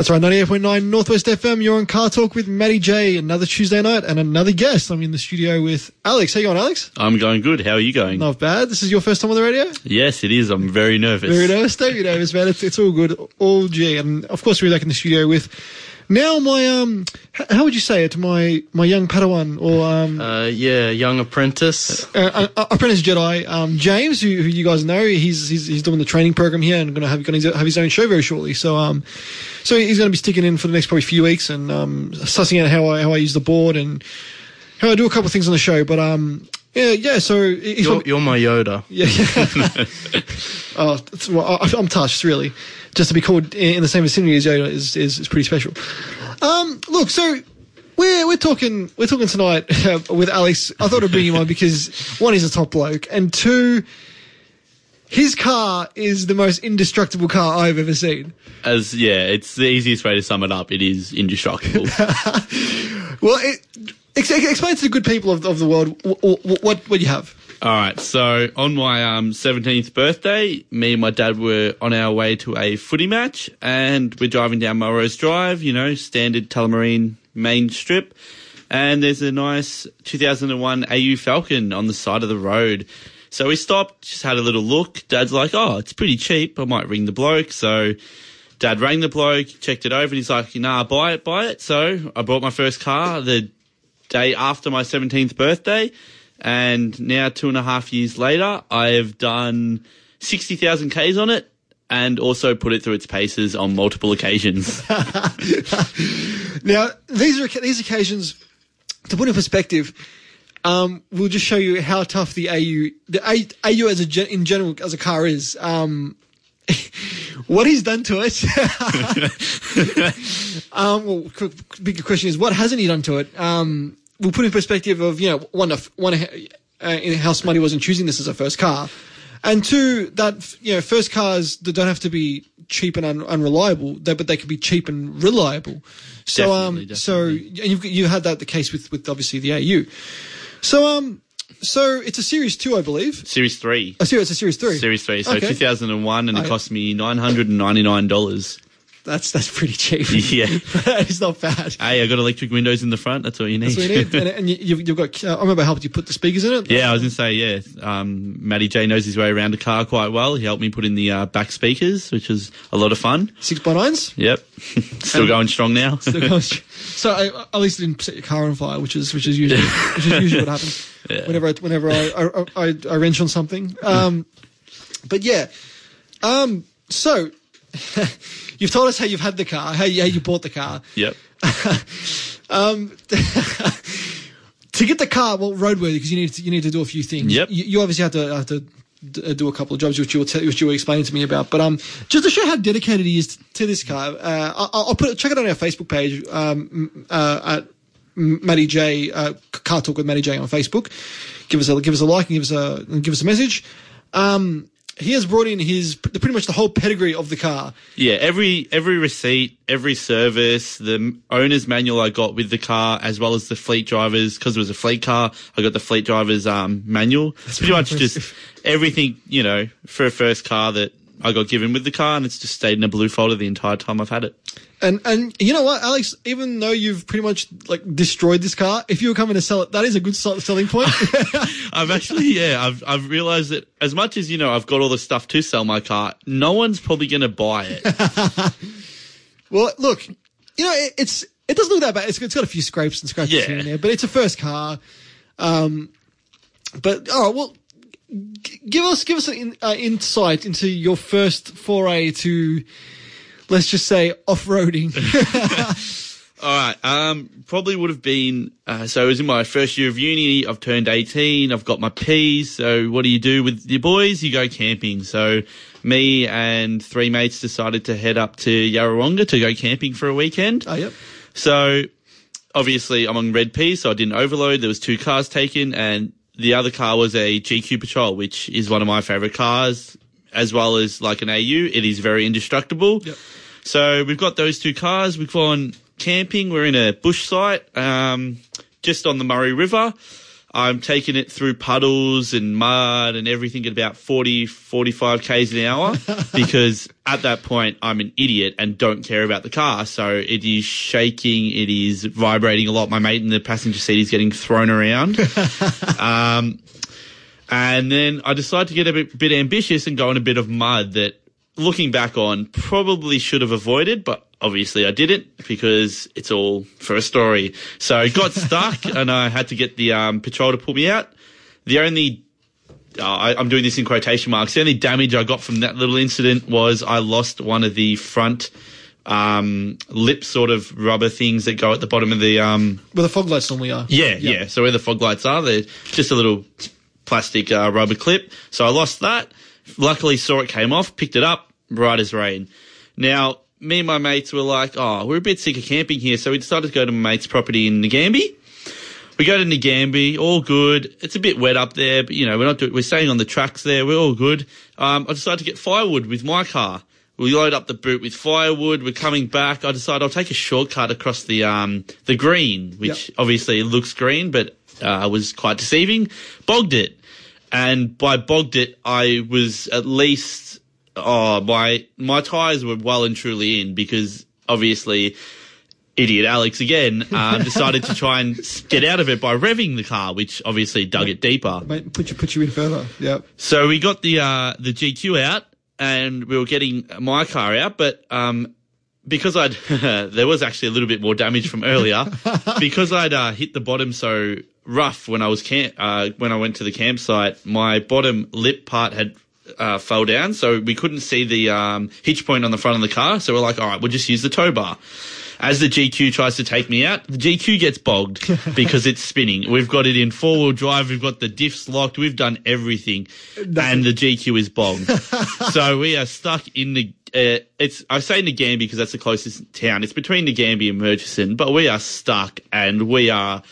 That's right, 98.9 Northwest FM. You're on Car Talk with Matty J. Another Tuesday night and another guest. I'm in the studio with Alex. How you going, Alex? I'm going good. How are you going? Not bad. This is your first time on the radio? Yes, it is. I'm very nervous. Very nervous. Don't be nervous, man. It's, it's all good. All G. And of course, we're back in the studio with now my, um, how would you say it? My, my young Padawan or, um, Uh, yeah, young apprentice. uh, uh, apprentice Jedi, um, James, who, who you guys know, he's, he's, he's doing the training program here and going to have, going to have his own show very shortly. So, um, so he's going to be sticking in for the next probably few weeks and, um, sussing out how I, how I use the board and how I do a couple of things on the show. But, um, yeah, yeah, so You're, you're my Yoda. yeah, yeah. oh, well, I, I'm touched, really. Just to be called in the same vicinity as Yoda is, is, is pretty special. Um, look, so we're we're talking we're talking tonight uh, with Alex. I thought I'd bring him on because one, he's a top bloke, and two, his car is the most indestructible car I've ever seen. As yeah, it's the easiest way to sum it up. It is indestructible. Well, it, ex- explain to the good people of, of the world what, what what you have. All right. So on my um 17th birthday, me and my dad were on our way to a footy match, and we're driving down Melrose Drive. You know, standard Tullamarine main strip, and there's a nice 2001 AU Falcon on the side of the road. So we stopped, just had a little look. Dad's like, "Oh, it's pretty cheap. I might ring the bloke." So. Dad rang the bloke, checked it over, and he's like, "Nah, buy it, buy it." So I bought my first car the day after my 17th birthday, and now two and a half years later, I have done 60,000 Ks on it and also put it through its paces on multiple occasions. Now, these are these occasions to put in perspective. Um, we'll just show you how tough the AU, the A, AU as a gen, in general as a car is. Um, what he's done to it. um, well, qu- bigger question is what hasn't he done to it? Um, we'll put in perspective of you know one, of- one uh, in how smart he was in choosing this as a first car, and two that you know first cars that don't have to be cheap and un- unreliable, they, but they can be cheap and reliable. So um, Definitely, so and you've you had that the case with with obviously the AU. So um, so it's a series two, I believe. Series 3. Oh, series, it's a series three. Series 3. So Okay. 2001, and Oh, it cost me $999. That's that's pretty cheap. Yeah. it's not bad. Hey, I got electric windows in the front. That's all you need. That's what you need. And, and you, you've, you've got. Uh, I remember I helped you put the speakers in it. Yeah, I was gonna say yeah. Um, Matty J knows his way around a car quite well. He helped me put in the uh, back speakers, which was a lot of fun. Six by nines. Yep, still going strong now. so I, at least you didn't set your car on fire, which is which is usually which is usually what happens Yeah. whenever I, whenever I I, I I wrench on something. Um, but yeah. Um. So. You've told us how you've had the car, how you, how you bought the car. yep. Um, to get the car well roadworthy because you need to, you need to do a few things. Yep. You, you obviously have to have to uh, do a couple of jobs which you were tell, which you were explaining to me about. But um, just to show how dedicated he is to, this car, uh, I- I'll, I'll put it, check it on our Facebook page. Um, uh, at Matty J uh, Car Talk with Matty J on Facebook. Give us a give us a like and give us a give us a message. Um, he has brought in his pretty much the whole pedigree of the car. Yeah, every every receipt, every service, the owner's manual I got with the car, as well as the fleet drivers, because it was a fleet car, I got the fleet driver's um, manual. It's pretty much just everything, you know, for a first car that I got given with the car, and it's just stayed in a blue folder the entire time I've had it. And and you know what, Alex? Even though you've pretty much like destroyed this car, if you were coming to sell it, that is a good selling point. I've actually, yeah, I've I've realised that as much as you know, I've got all the stuff to sell my car, no one's probably going to buy it. well, look, you know it, it's it doesn't look that bad. It's, it's got a few scrapes and scratches Yeah. here and there, but it's a first car. Um, but oh well, give us give us an in, uh, insight into your first foray to, let's just say, off roading. All right. Um, probably would have been. Uh, so it was in my first year of uni. I've turned eighteen. I've got my P's. So what do you do with your boys? You go camping. So me and three mates decided to head up to Yarrawonga to go camping for a weekend. oh yep. So obviously I'm on red P, so I didn't overload. There was two cars taken, and the other car was a GQ Patrol, which is one of my favorite cars, as well as like an AU. It is very indestructible. Yep. So we've got those two cars. We've gone camping. We're in a bush site, um, just on the Murray River. I'm taking it through puddles and mud and everything at about 40, 45 k's an hour because at that point I'm an idiot and don't care about the car. So it is shaking, it is vibrating a lot. My mate in the passenger seat is getting thrown around. um, and then I decided to get a bit, bit ambitious and go in a bit of mud that looking back on, probably should have avoided, but obviously I didn't because it's all for a story. So I got stuck and I had to get the um, patrol to pull me out. The only uh, I, I'm doing this in quotation marks. The only damage I got from that little incident was I lost one of the front um, lip sort of rubber things that go at the bottom of the um, Where the fog lights normally are. yeah, yeah. So where the fog lights are, they're just a little plastic uh, rubber clip. So I lost that. Luckily, saw it came off, picked it up, right as rain. Now, me and my mates were like, oh, we're a bit sick of camping here, so we decided to go to my mate's property in Nagambie. We go to Nagambie, all good. It's a bit wet up there, but you know, we're not doing, we're staying on the tracks there. We're all good. Um, I decided to get firewood with my car. We load up the boot with firewood. We're coming back. I decide I'll take a shortcut across the, um, the green, which Yep. obviously looks green, but, uh, was quite deceiving. Bogged it. And by bogged it, I was at least, oh, my, my tires were well and truly in because obviously idiot Alex again um, decided to try and get out of it by revving the car, which obviously dug it deeper. Mate, put you put you in further. Yep. So we got the uh, the GQ out, and we were getting my car out, but um, because I'd there was actually a little bit more damage from earlier because I'd uh, hit the bottom so rough when I was camp uh, when I went to the campsite. My bottom lip part had. Uh, fell down, so we couldn't see the um, hitch point on the front of the car. So we're like, all right, we'll just use the tow bar. As the GQ tries to take me out, the GQ gets bogged because it's spinning. We've got it in four wheel drive. We've got the diffs locked. We've done everything, and the GQ is bogged. so we are stuck in the. Uh, it's I say Nagambie because that's the closest town. It's between Nagambie and Murchison, but we are stuck and we are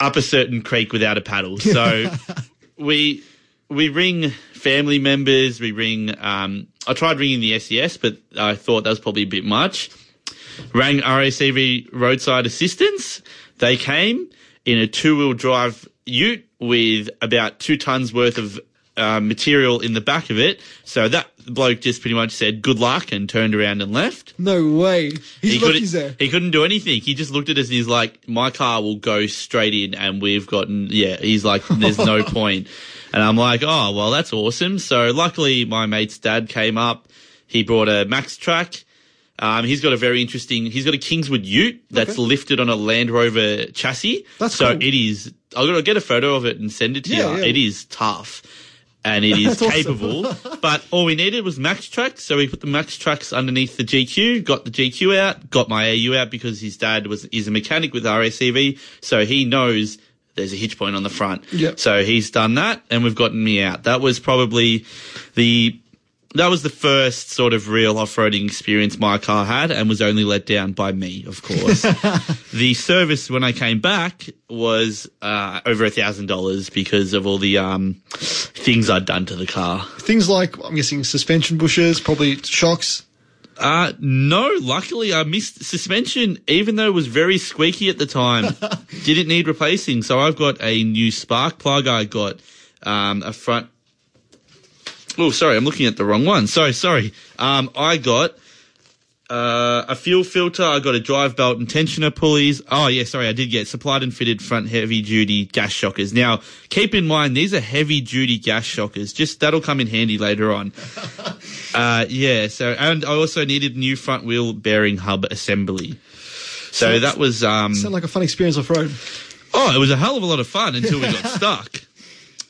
up a certain creek without a paddle. So we we ring family members. We ring. Um, I tried ringing the SES, but I thought that was probably a bit much. Rang RACV roadside assistance. They came in a two wheel drive ute with about two tons worth of uh, material in the back of it. So that bloke just pretty much said good luck and turned around and left. No way. He's He lucky couldn't, there. he couldn't do anything. He just looked at us and he's like, my car will go straight in and we've gotten, yeah, he's like, there's no point. And I'm like, oh, well, that's awesome. So luckily my mate's dad came up. He brought a Max Track. Um, he's got a very interesting, he's got a Kingswood Ute that's Okay. lifted on a Land Rover chassis. That's so cool. it is, I'll get a photo of it and send it to Yeah, you. yeah. It is tough. And it is That's awesome. capable, but all we needed was Max Tracks. So we put the Max Tracks underneath the GQ, got the GQ out, got my AU out because his dad was is a mechanic with RACV, so he knows there's a hitch point on the front. Yep. So he's done that, and we've gotten me out. That was probably the that was the first sort of real off-roading experience my car had, and was only let down by me, of course. the service when I came back was uh, over a thousand dollars because of all the um, things I'd done to the car. Things like I'm guessing suspension bushes, probably shocks. Uh, no, luckily I missed suspension, even though it was very squeaky at the time. Didn't need replacing. So I've got a new spark plug. I got, um, a front. Oh, sorry, I'm looking at the wrong one. Sorry, sorry. Um, I got, uh, a fuel filter. I got a drive belt and tensioner pulleys. Oh yeah, sorry, I did get supplied and fitted front heavy duty gas shockers. Now, keep in mind these are heavy duty gas shockers. Just that'll come in handy later on. Uh, yeah. So, and I also needed new front wheel bearing hub assembly. So that was um. Sound like a fun experience off road. Oh, it was a hell of a lot of fun until we got stuck.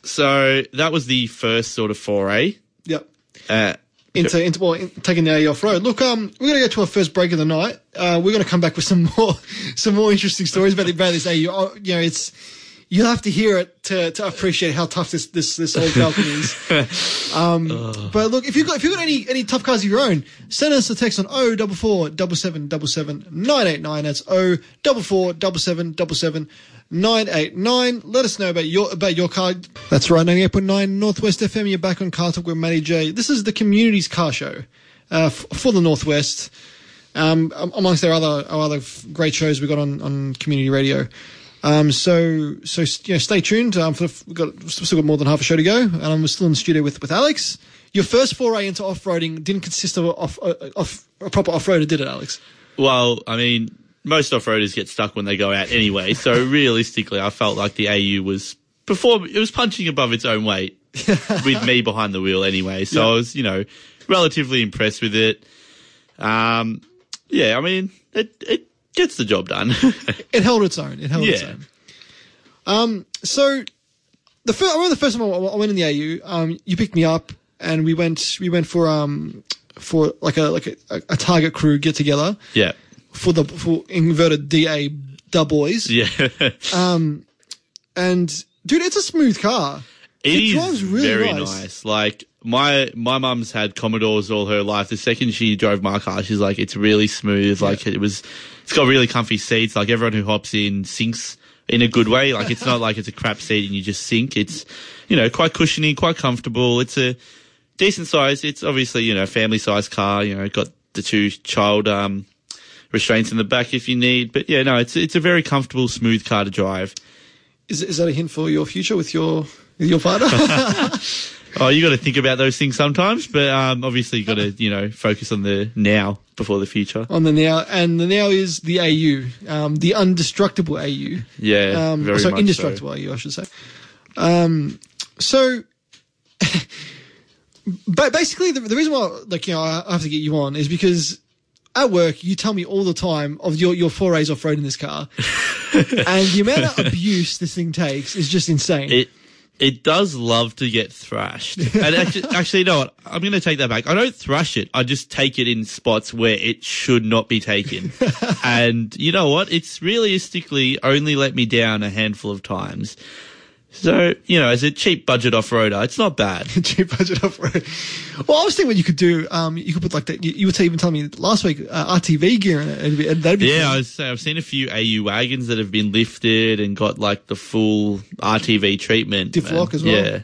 So that was the first sort of foray. Yep. Uh, Into, into well, in, taking the AU off road. Look, um, we're gonna go to our first break of the night. Uh, we're gonna come back with some more, some more interesting stories about the about this AU. Oh, you know, it's you'll have to hear it to, to appreciate how tough this this this old Falcon is. Um, but look, if you've got if you've got any any tough cars of your own, send us a text on O double four double seven double seven nine eight nine. That's O double four double seven double seven nine eight nine. Let us know about your about your car. That's right, ninety eight point nine Northwest FM. You're back on Car Talk with Matty J. This is the community's car show uh, f- for the Northwest. Um, amongst our other our other great shows we got on on community radio. Um, so so you know, stay tuned. Um, for we've got we've still got more than half a show to go, and I'm still in the studio with with Alex. Your first foray into off roading didn't consist of off, a, off, a proper off roader, did it, Alex? Well, I mean, most off-roaders get stuck when they go out anyway. So realistically, I felt like the AU was before it was punching above its own weight with me behind the wheel anyway. So Yeah. I was, you know, relatively impressed with it. Um, yeah, I mean, it it gets the job done. It held its own. It held its own. Um, so the first, I remember the first time I, I went in the AU. Um, you picked me up, and we went we went for um for like a like a, a target crew get together yeah, for the for inverted DA boys. yeah. And dude, it's a smooth car. It drives really very nice. nice. Like my my mum's had Commodores all her life. The second she drove my car, she's like, it's really smooth. Like it was, it's got really comfy seats. Like everyone who hops in sinks in a good way. Like it's not like it's a crap seat and you just sink. It's you know quite cushiony, quite comfortable. It's a decent size. It's obviously you know family size car. You know got the two child um restraints in the back if you need. But yeah, no, it's it's a very comfortable, smooth car to drive. Is is that a hint for your future with your with your partner? Oh, you got to think about those things sometimes, but um, obviously you got to you know focus on the now before the future. on the now, and the now is the AU, um, the indestructible AU. Yeah, Um, very so much indestructible AU, I should say. Um, so, but basically, the, the reason why, like, you know, I have to get you on is because at work you tell me all the time of your your forays off road in this car, and the amount of abuse this thing takes is just insane. It it does love to get thrashed, and actually, actually, you know what? I'm going to take that back. I don't thrash it. I just take it in spots where it should not be taken. and you know what? It's realistically only let me down a handful of times. So you know, as a cheap budget off roader, it's not bad. cheap budget off road. Well, I was thinking what you could do. Um, you could put like that. You, you were even telling me last week uh, RTV gear in it. It'd be, that'd be Yeah, I was saying, I've seen a few AU wagons that have been lifted and got like the full RTV treatment. Diff lock as well. Yeah.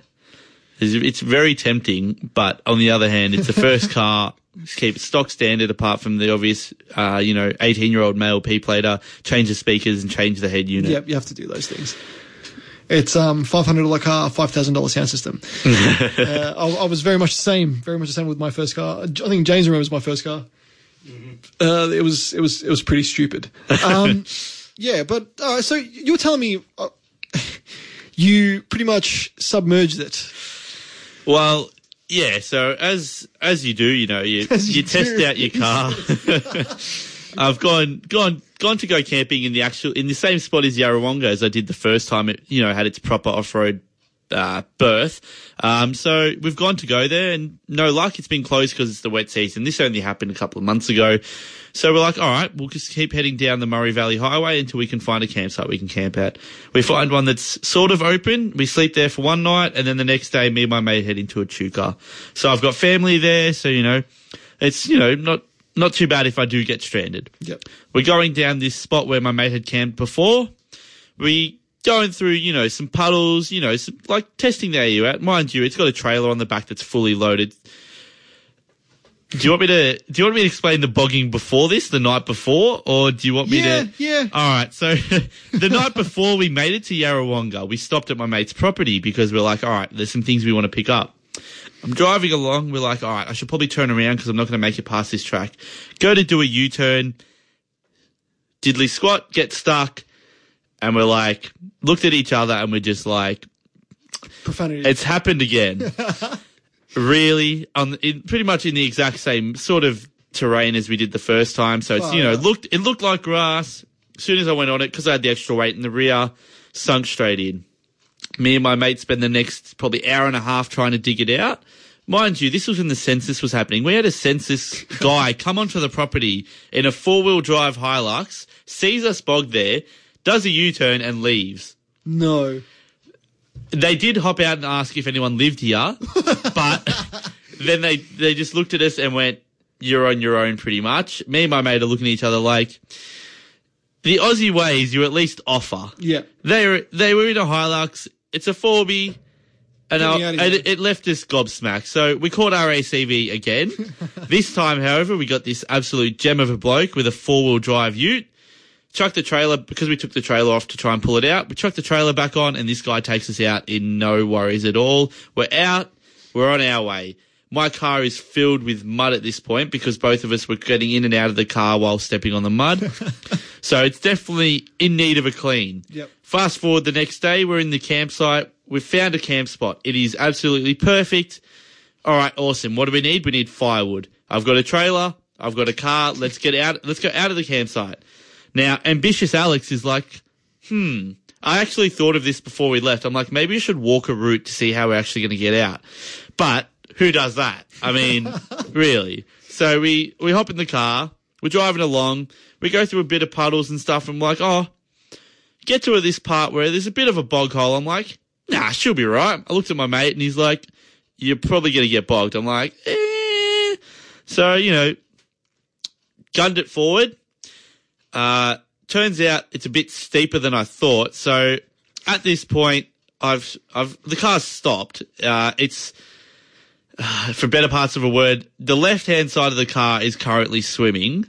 It's, it's very tempting, but on the other hand, it's the first car. Keep it stock standard apart from the obvious, uh, you know, 18 year old male P plater, change the speakers and change the head unit. Yep, you have to do those things. It's um five hundred dollar car, five thousand dollar sound system. uh, I, I was very much the same, very much the same with my first car. I think James remembers my first car. Uh, it was it was it was pretty stupid. Um, yeah, but uh, so you were telling me uh, you pretty much submerged it. Well, yeah. So as as you do, you know, you you, you test do. out your car. I've gone gone gone to go camping in the actual in the same spot as Yarrawonga as I did the first time it you know had its proper off road uh, birth. Um, so we've gone to go there and no luck. It's been closed because it's the wet season. This only happened a couple of months ago. So we're like, all right, we'll just keep heading down the Murray Valley Highway until we can find a campsite we can camp at. We find one that's sort of open. We sleep there for one night and then the next day me and my mate head into Echuca. So I've got family there. So, you know, it's, you know, not, not too bad if I do get stranded. Yep. We're going down this spot where my mate had camped before. We going through, you know, some puddles, you know, some, like testing the AU out. Mind you, it's got a trailer on the back that's fully loaded. Do you want me to? Do you want me to explain the bogging before this, the night before, or do you want me Yeah, to? yeah. All right. So the night before we made it to Yarrawonga, we stopped at my mate's property because we're like, all right, there's some things we want to pick up. I'm driving along. We're like, all right, I should probably turn around because I'm not going to make it past this track. Go to do a U-turn. Diddly squat, get stuck, and we're like, looked at each other and we're just like, Profanity. it's happened again. really, on in, pretty much in the exact same sort of terrain as we did the first time. So it's Oh, you know yeah. looked it looked like grass. As soon as I went on it, because I had the extra weight in the rear, sunk straight in. Me and my mate spent the next probably hour and a half trying to dig it out. Mind you, this was when the census was happening. We had a census guy come onto the property in a four wheel drive Hilux, sees us bogged there, does a U turn and leaves. no. They did hop out and ask if anyone lived here, but then they they just looked at us and went, "You're on your own, pretty much." Me and my mate are looking at each other like, "The Aussie ways you at least offer." Yeah. They were they were in a Hilux. It's a Forby, and, Get I, me outta and it, it left us gobsmacked. So we called RACV again. this time, however, we got this absolute gem of a bloke with a four wheel drive Ute. chuck the trailer because we took the trailer off to try and pull it out. We chuck the trailer back on, and this guy takes us out in no worries at all. We're out. We're on our way. My car is filled with mud at this point because both of us were getting in and out of the car while stepping on the mud. so it's definitely in need of a clean. Yep. Fast forward the next day, we're in the campsite. We've found a camp spot. It is absolutely perfect. All right, awesome. What do we need? We need firewood. I've got a trailer. I've got a car. Let's get out. Let's go out of the campsite. Now, ambitious Alex is like, hmm. I actually thought of this before we left. I'm like, maybe we should walk a route to see how we're actually going to get out. But who does that? I mean, really. So we, we hop in the car. We're driving along. We go through a bit of puddles and stuff. And we're like, oh, get to this part where there's a bit of a bog hole. I'm like, nah, she'll be right. I looked at my mate and he's like, you're probably going to get bogged. I'm like, eh. So, you know, gunned it forward. Uh, turns out it's a bit steeper than I thought. So at this point, I've, I've, the car's stopped. Uh, it's, for better parts of a word, the left hand side of the car is currently swimming.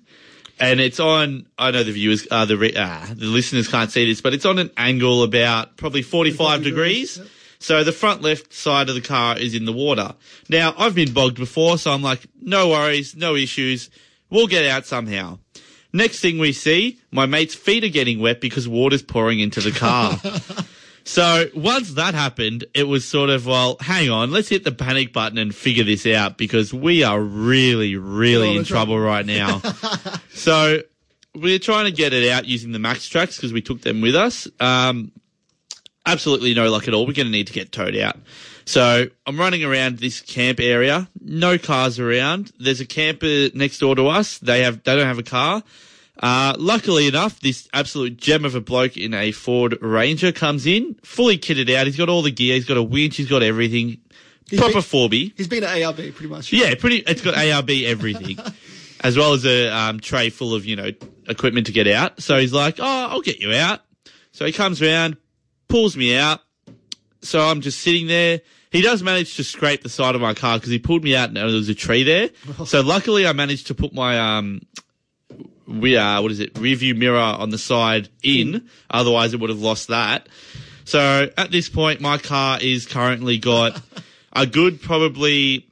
And it's on, I know the viewers, uh, the, re- uh, the listeners can't see this, but it's on an angle about probably 45 degrees. Yep. So the front left side of the car is in the water. Now, I've been bogged before, so I'm like, no worries, no issues. We'll get out somehow. Next thing we see, my mate's feet are getting wet because water's pouring into the car. so once that happened, it was sort of, well, hang on, let's hit the panic button and figure this out because we are really, really Well, in trouble right. right now. so we're trying to get it out using the Max tracks because we took them with us. Um, absolutely no luck at all. We're going to need to get towed out. So I'm running around this camp area. No cars around. There's a camper next door to us. They have they don't have a car. Uh, luckily enough, this absolute gem of a bloke in a Ford Ranger comes in, fully kitted out. He's got all the gear. He's got a winch. He's got everything. Proper been- Forby. He's been at ARB pretty much. Yeah, pretty. It's got ARB everything, as well as a um, tray full of you know equipment to get out. So he's like, "Oh, I'll get you out." So he comes around, pulls me out. So I'm just sitting there. He does manage to scrape the side of my car because he pulled me out and there was a tree there. So luckily, I managed to put my um, we uh, what is it, rear view mirror on the side in. Otherwise, it would have lost that. So at this point, my car is currently got a good probably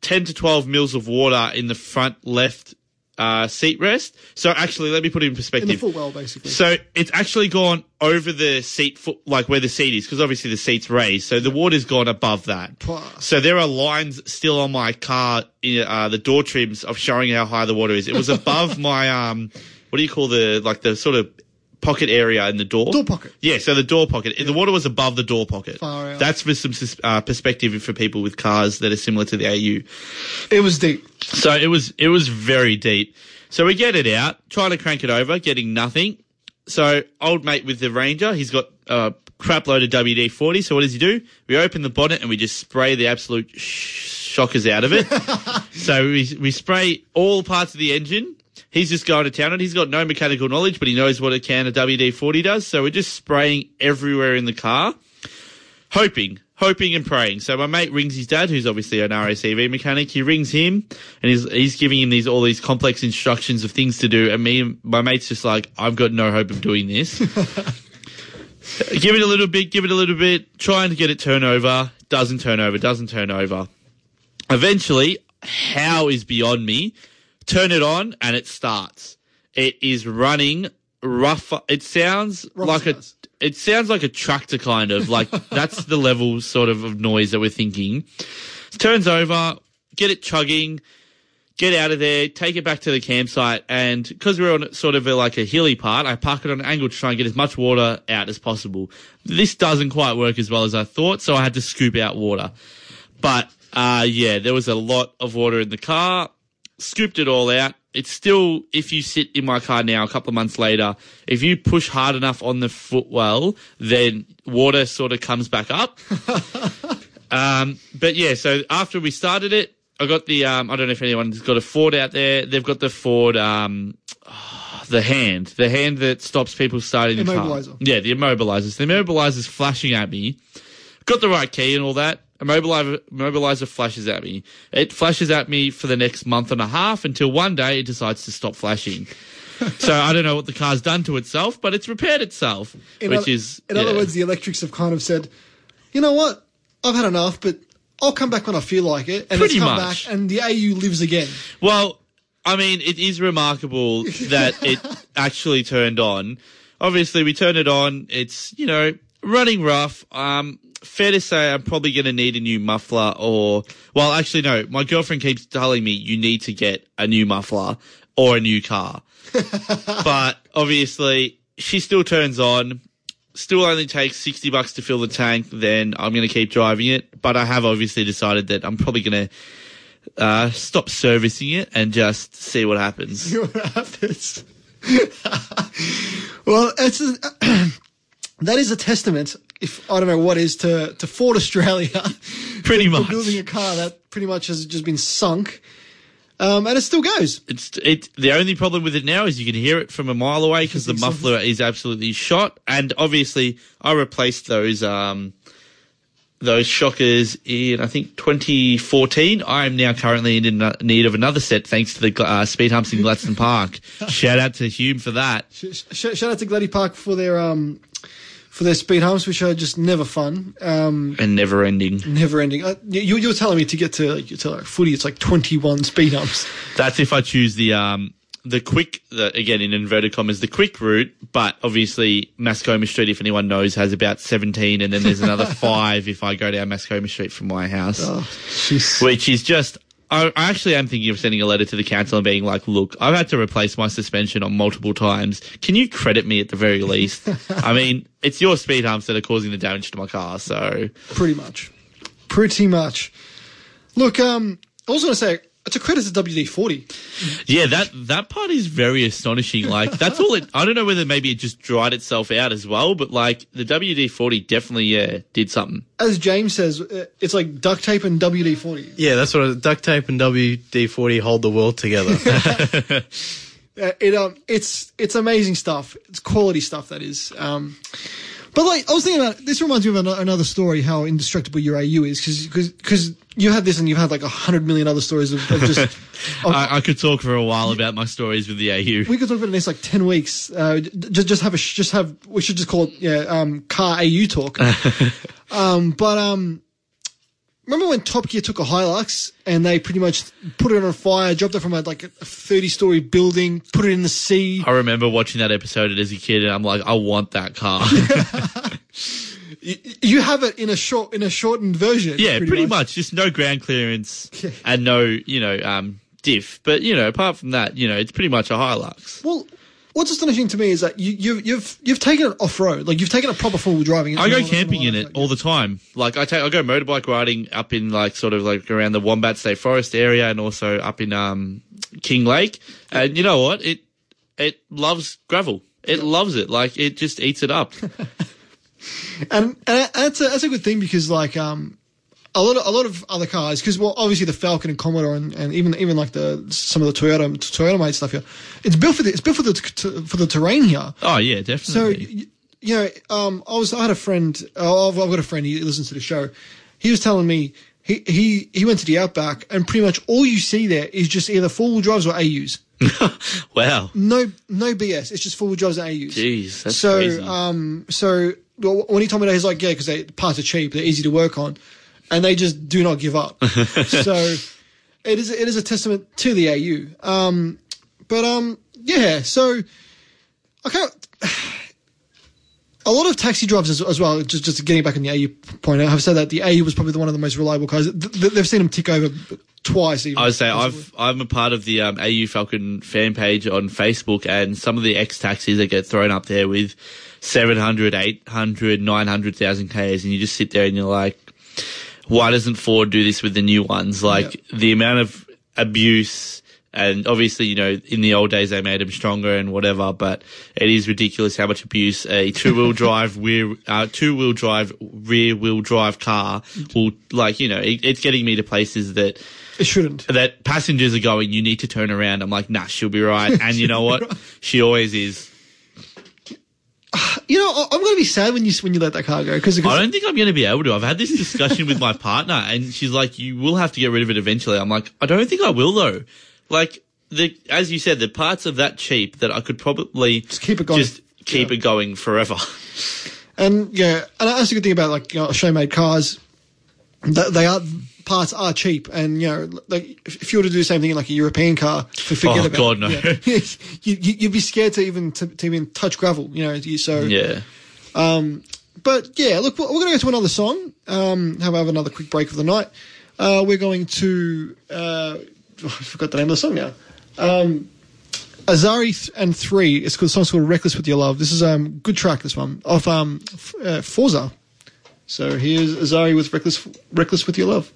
10 to 12 mils of water in the front left uh, seat rest. So actually, let me put it in In the perspective. full well, basically. So it's actually gone over the seat foot, like where the seat is, because obviously the seat's raised. So the water's gone above that. So there are lines still on my car, in, uh, the door trims of showing how high the water is. It was above my, um, what do you call the, like the sort of pocket area in the door? Door pocket. Yeah, so the door pocket. The water was above the door pocket. Far out. That's for some uh, perspective for people with cars that are similar to the AU. It was deep. So it was it was very deep. So we get it out, trying to crank it over, getting nothing. So old mate with the Ranger, he's got a crap load of WD forty. So what does he do? We open the bonnet and we just spray the absolute sh- shockers out of it. so we we spray all parts of the engine. He's just going to town and. He's got no mechanical knowledge, but he knows what a can of WD forty does. So we're just spraying everywhere in the car hoping, hoping and praying. So my mate rings his dad, who's obviously an RACV mechanic. He rings him and he's, he's giving him these, all these complex instructions of things to do. And me, my mate's just like, I've got no hope of doing this. give it a little bit, give it a little bit, trying to get it turn over. Doesn't turn over, doesn't turn over. Eventually, how is beyond me. Turn it on and it starts. It is running rough. It sounds Rough like a, it sounds like a tractor kind of like that's the level sort of of noise that we're thinking. Turns over, get it chugging, get out of there, take it back to the campsite, and because we're on sort of a, like a hilly part, I park it on an angle to try and get as much water out as possible. This doesn't quite work as well as I thought, so I had to scoop out water. But uh, yeah, there was a lot of water in the car. Scooped it all out. It's still, if you sit in my car now, a couple of months later, if you push hard enough on the footwell, then water sort of comes back up. um, but yeah, so after we started it, I got the, um, I don't know if anyone's got a Ford out there. They've got the Ford, um, the hand, the hand that stops people starting the car. Yeah, the immobilizers. The immobilizer's flashing at me. Got the right key and all that. Immobilizer, immobilizer flashes at me. It flashes at me for the next month and a half until one day it decides to stop flashing. so I don't know what the car's done to itself, but it's repaired itself, In which is in yeah. other words, the electrics have kind of said, you know what, I've had enough, but I'll come back when I feel like it, and Pretty it's come much. back, and the AU lives again. Well, I mean, it is remarkable that it actually turned on. Obviously, we turned it on. It's, you know, running rough. Um, fair to say I'm probably going to need a new muffler or, well, actually, no, my girlfriend keeps telling me you need to get a new muffler or a new car. but obviously, she still turns on. Still only takes 60 bucks to fill the tank, then I'm going to keep driving it. But I have obviously decided that I'm probably going to uh, stop servicing it and just see what happens. See what happens. well, it's a, that is a testament. If I don't know what is to to Ford Australia, Pretty for much. building a car that pretty much has just been sunk, um, and it still goes. It's it. The only problem with it now is you can hear it from a mile away because the muffler is absolutely shot. And obviously, I replaced those um those shockers in I think 2014. I am now currently in need of another set thanks to the uh, speed humps in Gladstone Park. Shout out to Hume for that. Sh- sh- shout out to Gladdy Park for their um for their speed humps, which are just never fun, um, And never ending. never ending. Uh, you, you were telling me to get to like, to like footy, it's like twenty one speed humps. That's if I choose the um the quick the, again in inverted commas the quick route, but obviously Mascoma Street, if anyone knows, has about seventeen, and then there's another five if I go down Mascoma Street from my house, Oh, which is just. I actually am thinking of sending a letter to the council and being like, look, I've had to replace my suspension on multiple times. Can you credit me at the very least? I mean, it's your speed humps that are causing the damage to my car, so Pretty much. Pretty much. Look, um, I was going to say, it's a credit to WD 40. Yeah, that that part is very astonishing. Like that's all it. I don't know whether maybe it just dried itself out as well, but like the WD forty definitely yeah did something. As James says, uh, it's like duct tape and WD 40. Yeah, that's what duct tape and WD forty hold the world together. Uh, it um, it's it's amazing stuff. It's quality stuff that is. Um, but like I was thinking about this reminds me of another story how indestructible your AU is because because you had this and you've had like a hundred million other stories of, of just. of- I, I could talk for a while about my stories with the AU. we could talk about the next like ten weeks. Uh, just just have a just have we should just call it yeah um, car AU talk. um, but um, remember when Top Gear took a Hilux and they pretty much put it on fire, dropped it from a, like a thirty story building, put it in the sea. I remember watching that episode as a kid, and I'm like, I want that car. You, you have it in a short in a shortened version. yeah, pretty, much. Just no ground clearance and no you know um diff. But you know, apart from that, you know, it's pretty much a Hilux. Well, what's astonishing to me is that you, you've you've you've taken it off road, like you've taken a proper full wheel driving. I go camping in it all the time. Like I take, I go motorbike riding up in like sort of like around the Wombat State Forest area, and also up in um Kinglake. And you know what? It it loves gravel. It loves it. Like it just eats it up. and, and that's a that's a good thing because like um. A lot, of, a lot of other cars, because well, obviously the Falcon and Commodore, and, and even even like the some of the Toyota Toyota made stuff here, it's built for the it's built for the to, for the terrain here. oh yeah, definitely. so you know, um, I was I had a friend. Uh, I've, I've got a friend. He listens to the show. He was telling me he he he went to the Outback, and pretty much all you see there is just either four wheel drives or AUs. wow. No no BS. It's just four wheel drives and AUs. Jeez, that's so crazy. um so when he told me that he's like yeah because they parts are cheap they're easy to work on and they just do not give up. So it is it is a testament to the AU um but um yeah so I can't a lot of taxi drivers as, as well just just getting back on the AU point I've said that the AU was probably the one of the most reliable cars. Th- th- they've seen them tick over twice even. I would say I've I'm a part of the um, AU Falcon fan page on Facebook, and some of the X taxis that get thrown up there with 700, 800, 900,000 k's, and you just sit there and you're like, why doesn't Ford do this with the new ones? Like the amount of abuse. And obviously, you know, in the old days they made them stronger and whatever, but it is ridiculous how much abuse a two-wheel drive rear, uh, two-wheel drive rear-wheel drive car will, like, you know, it, it's getting me to places that it shouldn't that passengers are going, you need to turn around. I'm like, nah, she'll be right. And you know what? She always is. You know, I'm going to be sad when you when you let that car go because I don't think I'm going to be able to. I've had this discussion with my partner, and she's like, "You will have to get rid of it eventually." I'm like, "I don't think I will though." Like the as you said, the parts of that cheap that I could probably just keep it going, just keep yeah. it going forever. And yeah, and that's a good thing about like you know, show made cars they are parts are cheap, and you know, like, if you were to do the same thing in like a European car, forget oh, about. God, no. it. Yeah. you, would be scared to even to, to, even touch gravel. You know, so yeah. Um, but yeah, look, we're going to go to another song. Um, have another quick break of the night. Uh, we're going to uh, I forgot the name of the song now. Um, Azari th- and three. It's called the song's called "Reckless with Your Love." This is a um, good track. This one off um, f- uh, Forza. So here's Azari with Reckless, Reckless with Your Love.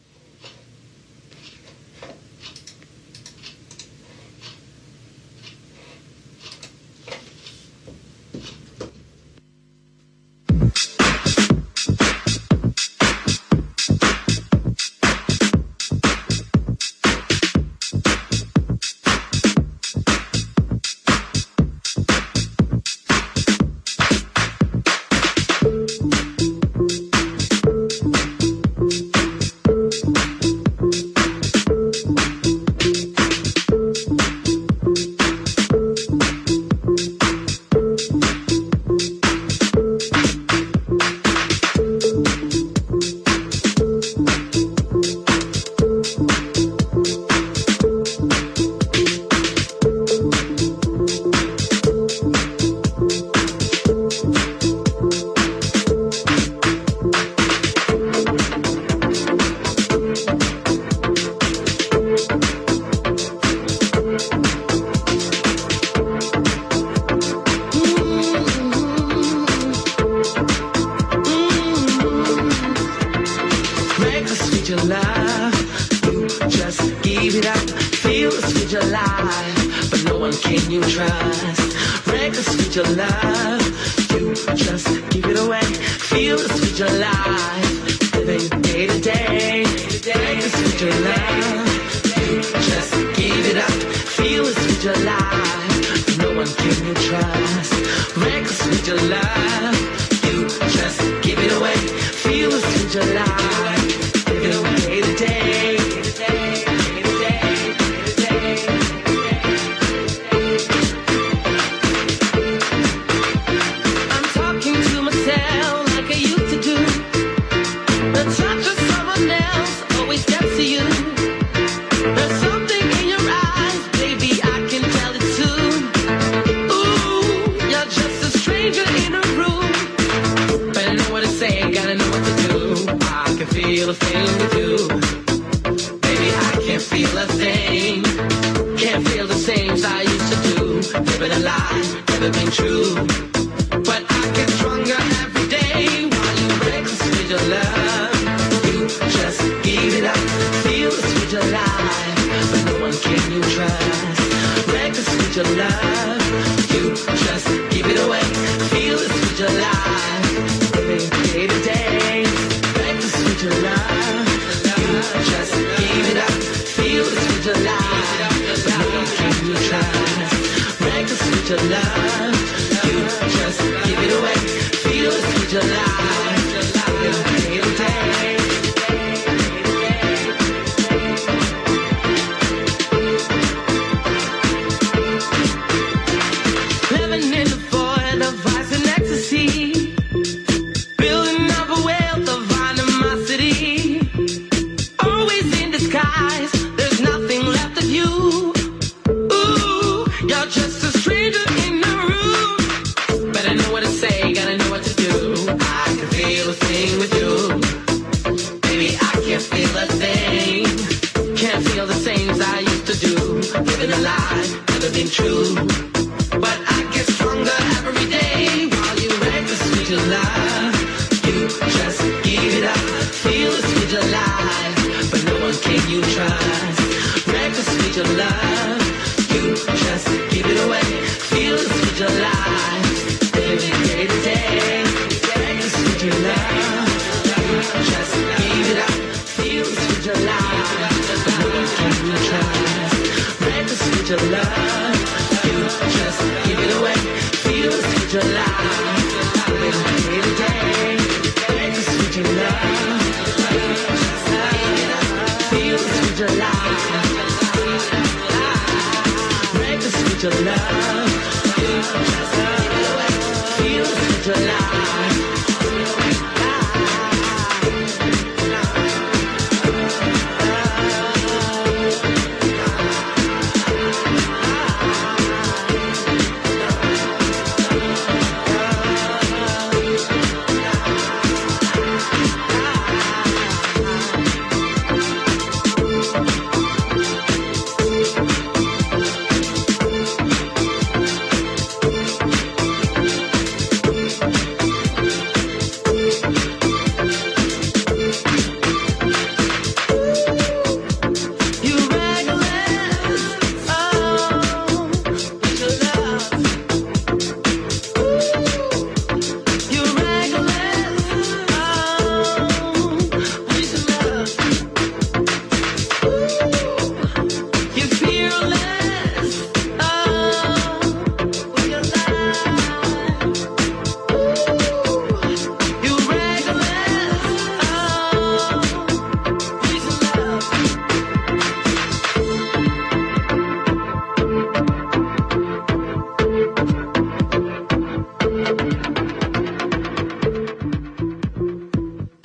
Now.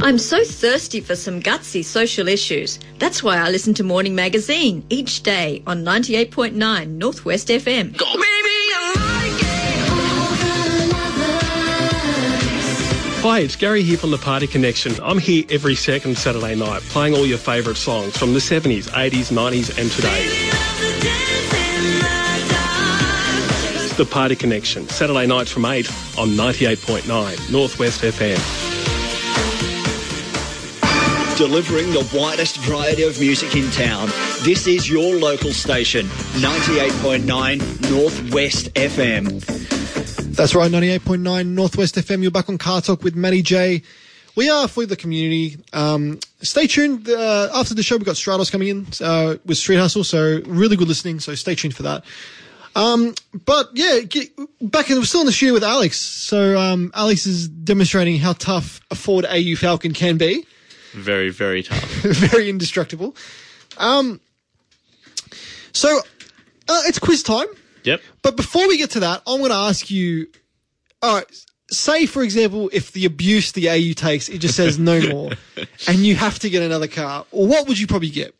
I'm so thirsty for some gutsy social issues. That's why I listen to Morning Magazine each day on 98.9 Northwest FM. Baby, I. Hi, it's Gary here from the Party Connection. I'm here every second Saturday night playing all your favourite songs from the 70s, 80s, 90s, and today. It's the Party Connection, Saturday nights from 8 on 98.9 Northwest FM. Delivering the widest variety of music in town. This is your local station, 98.9 Northwest FM. That's right, 98.9 Northwest FM. You're back on Car Talk with Matty J. We are for the community. Um, stay tuned. Uh, after the show, we've got Stratos coming in uh, with Street Hustle, so really good listening, so stay tuned for that. Um, but yeah, get, back in, we're still in the studio with Alex. So um, Alex is demonstrating how tough a Ford AU Falcon can be. Very, very tough. Very indestructible. Um, so uh, it's quiz time. yep. But before we get to that, I'm going to ask you. All right, say for example, if the abuse the AU takes, it just says no more, and you have to get another car. What would you probably get?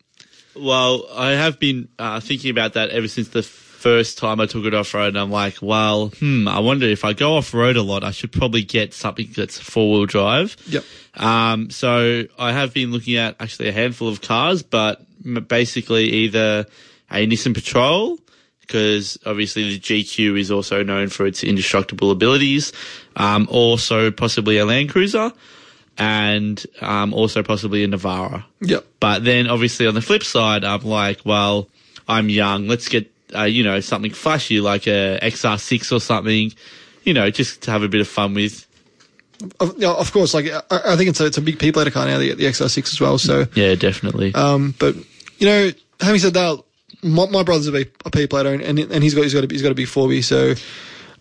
Well, I have been uh, thinking about that ever since the first time I took it off road, and I'm like, well, hmm, I wonder if I go off road a lot, I should probably get something that's four wheel drive. Yep. Um, so I have been looking at actually a handful of cars, but basically either a Nissan Patrol, because obviously the GQ is also known for its indestructible abilities, um, also possibly a Land Cruiser, and um, also possibly a Navara. Yep. But then obviously on the flip side, I'm like, well, I'm young. Let's get, uh, you know, something flashy like a XR6 or something, you know, just to have a bit of fun with. Of, of course, like I, I think it's a, it's a big people at a car now, the, the XR6 as well. So, Yeah, definitely. um, but you know, having said that, my, my brother's a, B, a P plater, and, and and he's got he's got a, he's got a big 4B. So,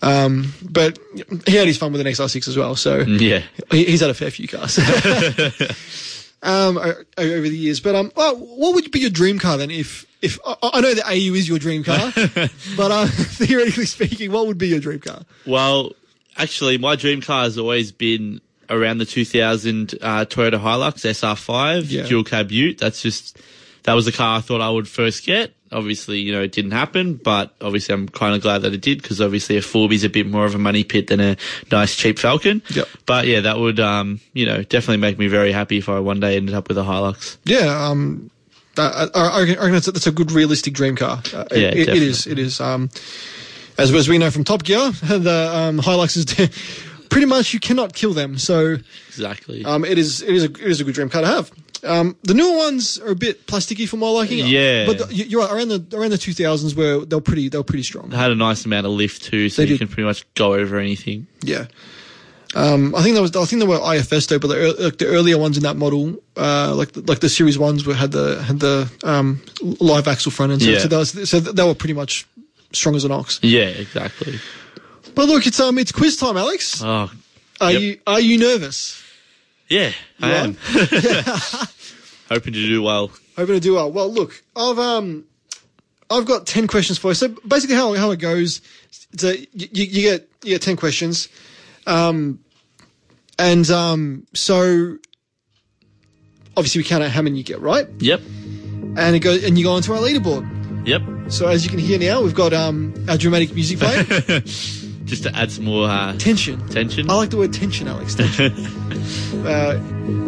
um, but he had his fun with an XR6 as well. So yeah. He, he's had a fair few cars um, over the years. But um, well, what would be your dream car then? If if I, know that AU is your dream car, but uh, theoretically speaking, what would be your dream car? Well, actually, my dream car has always been around the 2000 uh, Toyota Hilux SR5 Yeah. dual cab Ute. That's just that was the car I thought I would first get. Obviously, you know, it didn't happen, but obviously I'm kind of glad that it did because obviously a 4 is a bit more of a money pit than a nice cheap Falcon. Yep. But yeah, that would, um, you know, definitely make me very happy if I one day ended up with a Hilux. Yeah, um, I, I, I reckon that's a, that's a good realistic dream car. Uh, it- Yeah, it- it is. It is. Um, as as we know from Top Gear, the um, Hiluxes, pretty much you cannot kill them. So Exactly. um, it is it is a it is a good dream car to have. Um, the newer ones are a bit plasticky for my liking. Yeah. but the, you- you're right, around the around the two thousands where they're pretty they're pretty strong. It had a nice amount of lift too, so They you did. can pretty much go over anything. Yeah. Um, I think that was I think they were IFS though, but the, like the earlier ones in that model, uh, like the, like the series ones, were had the had the um, live axle front end, so, Yeah. so, that was, so they were pretty much strong as an ox. Yeah, exactly. But look, it's um it's quiz time, Alex. Oh, Are yep. you are you nervous? yeah, I am. Hoping to do well. Hoping to do well. Well, look, I've um, I've got ten questions for you. So basically, how how it goes, it's a, you, you get you get ten questions, um, and um, so obviously we count out how many you get right, Yep. and it goes and you go onto our leaderboard. Yep. So as you can hear now, we've got um our dramatic music playing. Just to add some more uh, tension. tension. I like the word tension, Alex. Tension. uh,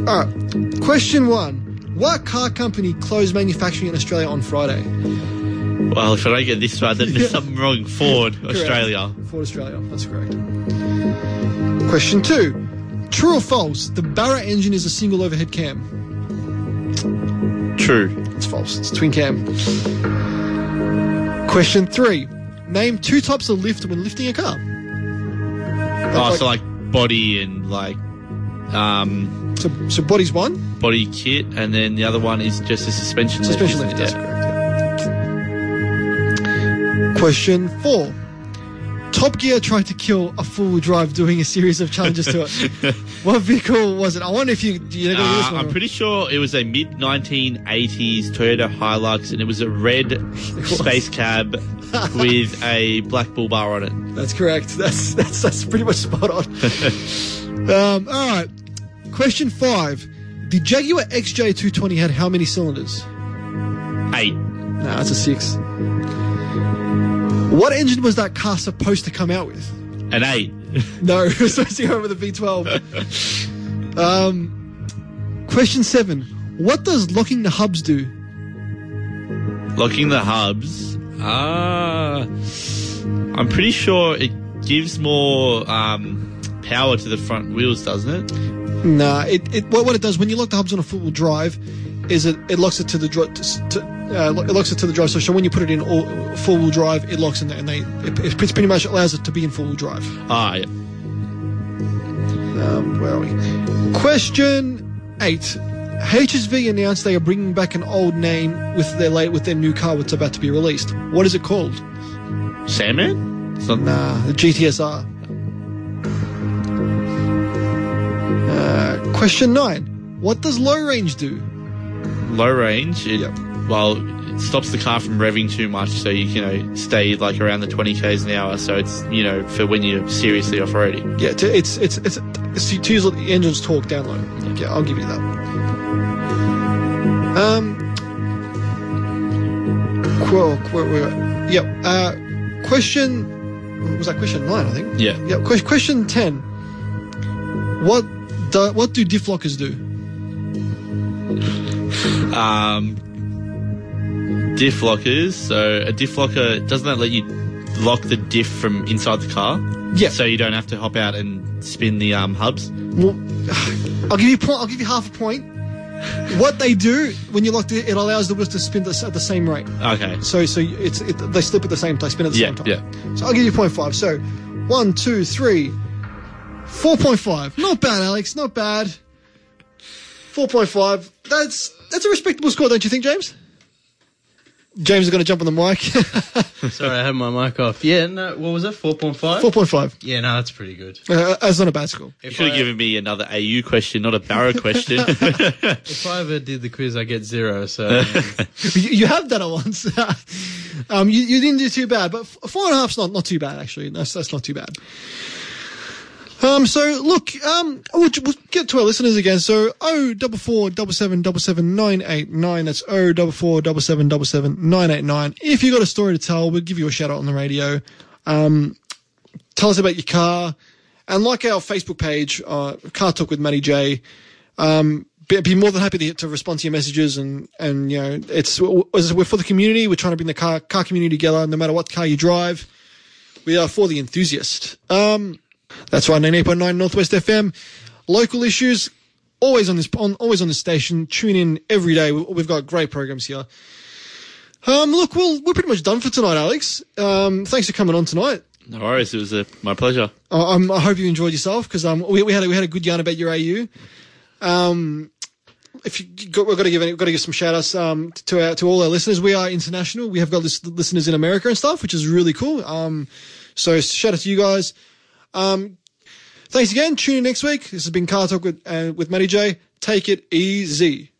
all right. Question one. What car company closed manufacturing in Australia on Friday? well, if I don't get this right, then there's something wrong. Ford, Australia. Ford Australia. That's correct. Question two. True or false? The Barra engine is a single overhead cam. True. It's false. It's twin cam. Question three. Name two types of lift when lifting a car. Oh, so like body and like um, so, so body's one. body kit, and then the other one is just a suspension. lift, Suspension lift. That's correct. yeah. Question four. Top Gear tried to kill a four-wheel drive doing a series of challenges to it. what vehicle was it? I wonder if you. you know, Uh. I'm pretty sure it was a mid 1980s Toyota Hilux, and it was a red space cab with a black bull bar on it. That's correct. That's that's that's pretty much spot on. um, all right. Question five. The Jaguar XJ220 had how many cylinders? Eight. Nah, that's a six. What engine was that car supposed to come out with? An eight. No, it was supposed to go with a V12. um, question seven. What does locking the hubs do? Locking the hubs. Ah. I'm pretty sure it gives more um, power to the front wheels, doesn't it? Nah, it, it what, what it does when you lock the hubs on a four wheel drive is it, it locks it to the dri- to, to, uh, it locks it to the drive. So, when you put it in all four wheel drive, it locks in there, and they it, it pretty much allows it to be in four wheel drive. Ah, yeah. Um, where are we? Question eight. HSV announced they are bringing back an old name with their late with their new car, is about to be released. What is it called? Sandman? It's not- Nah, the GTSR. Uh, question nine. What does low range do? low range. It, Yep. Well, it stops the car from revving too much, so you you know stay like around the 20 k's an hour. So it's you know for when you're seriously off roading. Yeah, to, it's it's it's, it's to use the engine's torque down low. Yeah, I'll give you that. Um. Quo, quo, quo, yep. Uh, question was that question nine? I think. Yeah. Yeah. Question, question ten. What do, what do diff lockers do? Um, diff lockers. So a diff locker doesn't that let you lock the diff from inside the car? Yeah. So you don't have to hop out and spin the um, hubs. Well, I'll give you point. I'll give you half a point. What they do when you lock the, it allows the wheels to spin the, at the same rate. Okay. So so it's it, they slip at the same time, they spin at the Yeah, same time. yeah. So I'll give you five. So one, two, three, 4.5. Not bad, Alex. Not bad. 4.5. That's that's a respectable score, don't you think, James? James is going to jump on the mic. Sorry, I had my mic off. Yeah, no, what was it? 4.5? 4.5. Yeah, no, that's pretty good. Uh, that's not a bad score. You should have I, given me another AU question, not a Barra question. if I ever did the quiz, I get zero. So You, you have done it once. um, you, you didn't do too bad, but four and a half's not not too bad actually. That's that's not too bad. Um, so look, um, we'll, we'll get to our listeners again. So oh double four double seven double seven nine eight nine. That's oh double four double seven double seven nine eight nine. If you've got a story to tell, we'll give you a shout out on the radio. Um, tell us about your car, and like our Facebook page, uh, Car Talk with Matty J um, be, be more than happy to, to respond to your messages and and you know it's we're for the community. We're trying to bring the car car community together. No matter what car you drive, we are for the enthusiast. Um, that's right, ninety eight point nine Northwest FM. Local issues always on this on always on this station. Tune in every day. We- We've got great programs here. Um, look, we'll, we're pretty much done for tonight, Alex. Um, thanks for coming on tonight. no worries. It was a, my pleasure. I, um, I hope you enjoyed yourself because um, we, we had a, we had a good yarn about your AU. Um, if you got, we've got to give we've got to give some shout outs um, to our, to all our listeners. We are international. We have got listeners in America and stuff, which is really cool. Um, so shout out to you guys. Um, thanks again. Tune in next week. This has been Car Talk with uh, with Matty J. Take it easy.